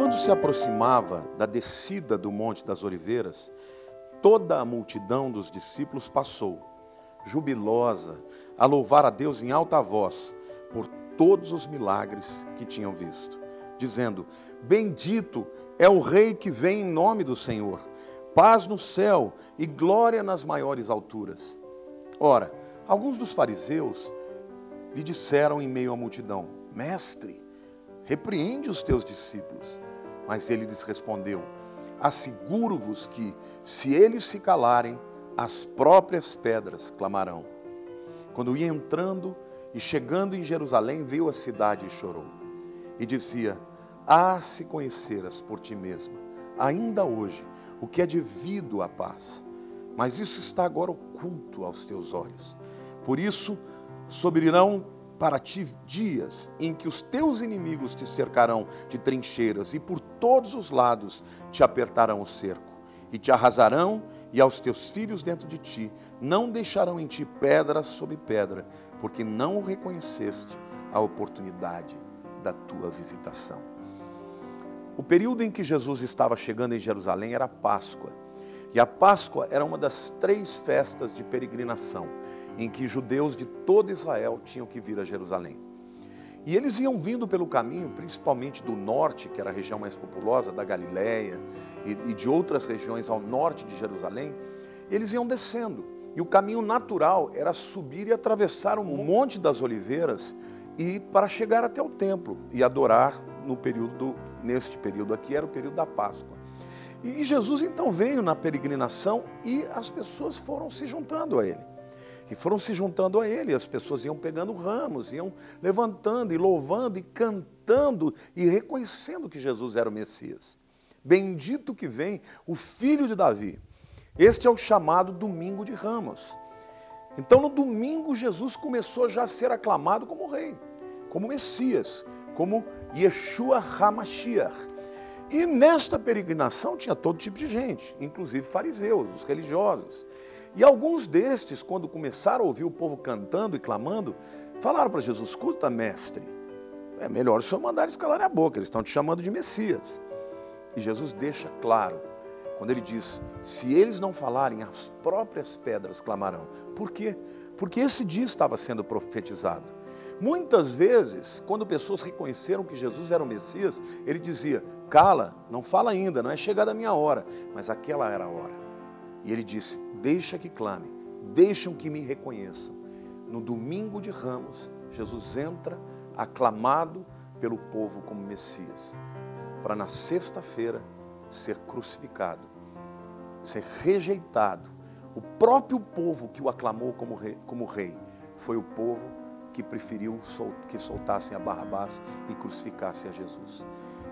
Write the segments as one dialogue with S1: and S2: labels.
S1: quando se aproximava da descida do Monte das Oliveiras, toda a multidão dos discípulos passou, jubilosa, a louvar a Deus em alta voz por todos os milagres que tinham visto, dizendo: Bendito é o Rei que vem em nome do Senhor, paz no céu e glória nas maiores alturas. Ora, alguns dos fariseus lhe disseram em meio à multidão: Mestre, repreende os teus discípulos. Mas ele lhes respondeu: Asseguro-vos que, se eles se calarem, as próprias pedras clamarão. Quando ia entrando e chegando em Jerusalém, veio a cidade e chorou. E dizia: Ah, se conheceras por ti mesma, ainda hoje, o que é devido à paz. Mas isso está agora oculto aos teus olhos. Por isso, sobrirão para ti dias em que os teus inimigos te cercarão de trincheiras e por todos os lados te apertarão o cerco e te arrasarão e aos teus filhos dentro de ti não deixarão em ti pedra sobre pedra, porque não reconheceste a oportunidade da tua visitação. O período em que Jesus estava chegando em Jerusalém era Páscoa. E a Páscoa era uma das três festas de peregrinação em que judeus de todo Israel tinham que vir a Jerusalém. E eles iam vindo pelo caminho, principalmente do norte, que era a região mais populosa, da Galiléia e, de outras regiões ao norte de Jerusalém, eles iam descendo. E o caminho natural era subir e atravessar o Monte das Oliveiras e para chegar até o templo e adorar no período, neste período aqui, era o período da Páscoa. E Jesus então veio na peregrinação e as pessoas foram se juntando a ele que foram se juntando a ele, as pessoas iam pegando ramos, iam levantando e louvando e cantando e reconhecendo que Jesus era o Messias. Bendito que vem o filho de Davi. Este é o chamado domingo de ramos. Então, no domingo, Jesus começou já a ser aclamado como rei, como Messias, como Yeshua HaMashiach. E nesta peregrinação tinha todo tipo de gente, inclusive fariseus, os religiosos. E alguns destes, quando começaram a ouvir o povo cantando e clamando, falaram para Jesus: escuta, mestre, é melhor o senhor mandar eles calarem a boca, eles estão te chamando de Messias. E Jesus deixa claro, quando ele diz: se eles não falarem, as próprias pedras clamarão. Por quê? Porque esse dia estava sendo profetizado. Muitas vezes, quando pessoas reconheceram que Jesus era o Messias, ele dizia: cala, não fala ainda, não é chegada a minha hora, mas aquela era a hora. E ele disse: Deixa que clame, deixam que me reconheçam. No domingo de Ramos, Jesus entra aclamado pelo povo como Messias, para na sexta-feira ser crucificado, ser rejeitado. O próprio povo que o aclamou como rei, como rei foi o povo que preferiu que soltassem a Barrabás e crucificassem a Jesus.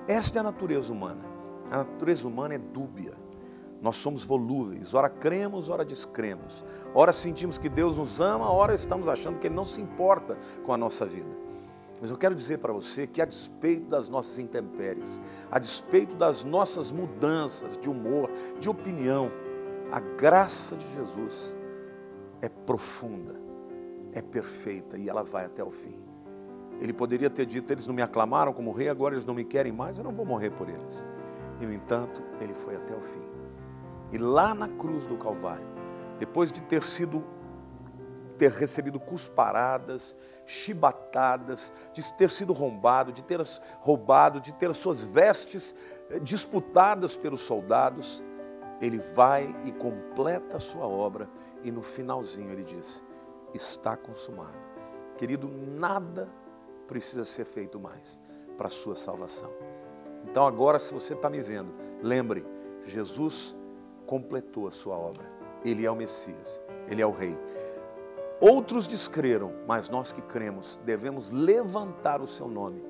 S1: Esta é a natureza humana. A natureza humana é dúbia nós somos volúveis, ora cremos, ora descremos. Ora sentimos que Deus nos ama, ora estamos achando que Ele não se importa com a nossa vida. Mas eu quero dizer para você que, a despeito das nossas intempéries, a despeito das nossas mudanças de humor, de opinião, a graça de Jesus é profunda, é perfeita e ela vai até o fim. Ele poderia ter dito: eles não me aclamaram como rei, agora eles não me querem mais, eu não vou morrer por eles. E, no entanto, ele foi até o fim. E lá na cruz do Calvário, depois de ter sido ter recebido cusparadas, chibatadas, de ter sido roubado, de ter roubado, de ter as suas vestes eh, disputadas pelos soldados, ele vai e completa a sua obra e no finalzinho ele diz: está consumado. Querido, nada precisa ser feito mais para a sua salvação. Então agora, se você está me vendo, lembre, Jesus completou a sua obra. Ele é o Messias, ele é o Rei. Outros descreram, mas nós que cremos devemos levantar o seu nome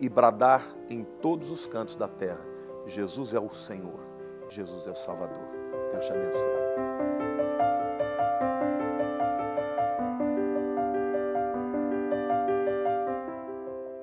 S1: e bradar em todos os cantos da terra: Jesus é o Senhor, Jesus é o Salvador. Deus te abençoe.